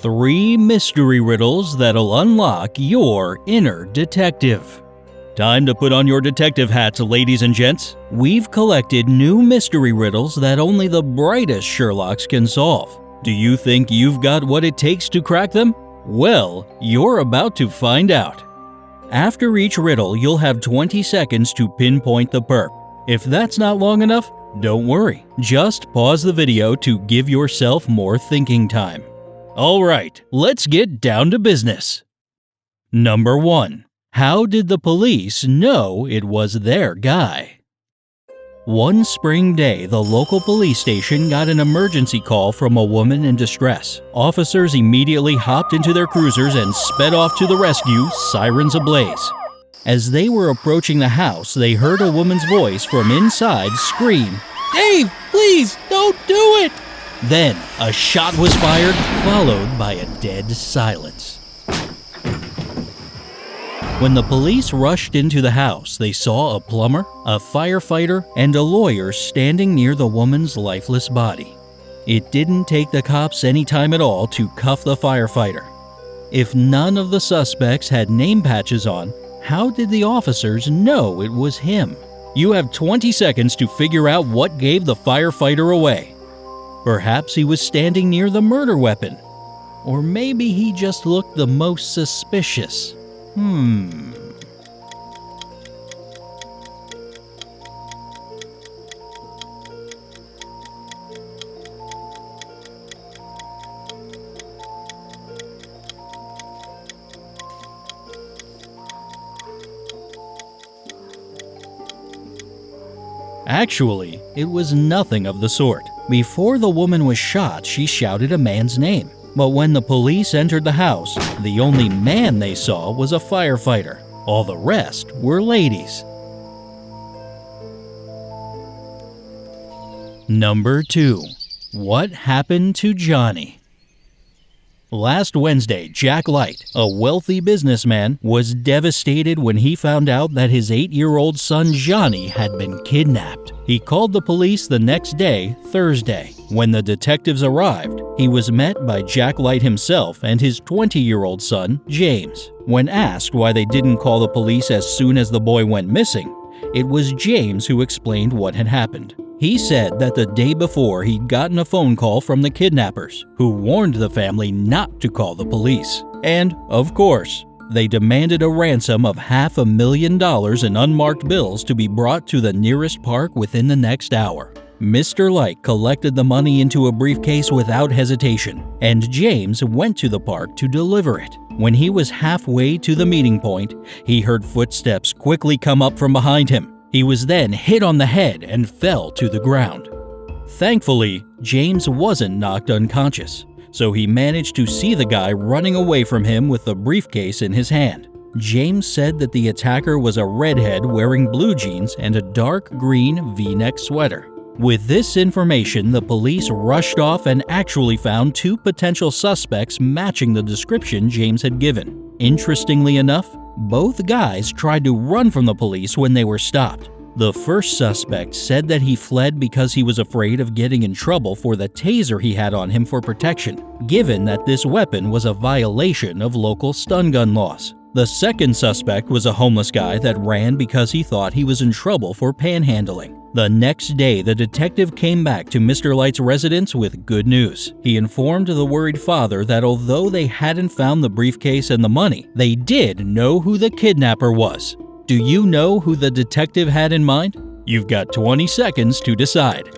Three mystery riddles that'll unlock your inner detective. Time to put on your detective hats, ladies and gents. We've collected new mystery riddles that only the brightest Sherlocks can solve. Do you think you've got what it takes to crack them? Well, you're about to find out. After each riddle, you'll have 20 seconds to pinpoint the perp. If that's not long enough, don't worry. Just pause the video to give yourself more thinking time. All right, let's get down to business. Number 1. How did the police know it was their guy? One spring day, the local police station got an emergency call from a woman in distress. Officers immediately hopped into their cruisers and sped off to the rescue, sirens ablaze. As they were approaching the house, they heard a woman's voice from inside scream, Dave, please, don't do it! Then, a shot was fired, followed by a dead silence. When the police rushed into the house, they saw a plumber, a firefighter, and a lawyer standing near the woman's lifeless body. It didn't take the cops any time at all to cuff the firefighter. If none of the suspects had name patches on, how did the officers know it was him? You have 20 seconds to figure out what gave the firefighter away. Perhaps he was standing near the murder weapon. Or maybe he just looked the most suspicious. Hmm. Actually, it was nothing of the sort. Before the woman was shot, she shouted a man's name. But when the police entered the house, the only man they saw was a firefighter. All the rest were ladies. Number 2. What happened to Johnny? Last Wednesday, Jack Light, a wealthy businessman, was devastated when he found out that his eight year old son Johnny had been kidnapped. He called the police the next day, Thursday. When the detectives arrived, he was met by Jack Light himself and his 20 year old son, James. When asked why they didn't call the police as soon as the boy went missing, it was James who explained what had happened. He said that the day before he'd gotten a phone call from the kidnappers, who warned the family not to call the police. And, of course, they demanded a ransom of half a million dollars in unmarked bills to be brought to the nearest park within the next hour. Mr. Light collected the money into a briefcase without hesitation, and James went to the park to deliver it. When he was halfway to the meeting point, he heard footsteps quickly come up from behind him. He was then hit on the head and fell to the ground. Thankfully, James wasn't knocked unconscious, so he managed to see the guy running away from him with the briefcase in his hand. James said that the attacker was a redhead wearing blue jeans and a dark green v neck sweater. With this information, the police rushed off and actually found two potential suspects matching the description James had given. Interestingly enough, both guys tried to run from the police when they were stopped. The first suspect said that he fled because he was afraid of getting in trouble for the taser he had on him for protection, given that this weapon was a violation of local stun gun laws. The second suspect was a homeless guy that ran because he thought he was in trouble for panhandling. The next day, the detective came back to Mr. Light's residence with good news. He informed the worried father that although they hadn't found the briefcase and the money, they did know who the kidnapper was. Do you know who the detective had in mind? You've got 20 seconds to decide.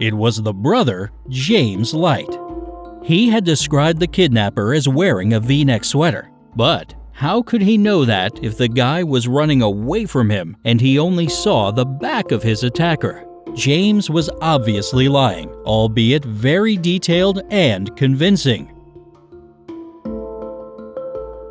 It was the brother, James Light. He had described the kidnapper as wearing a v neck sweater. But how could he know that if the guy was running away from him and he only saw the back of his attacker? James was obviously lying, albeit very detailed and convincing.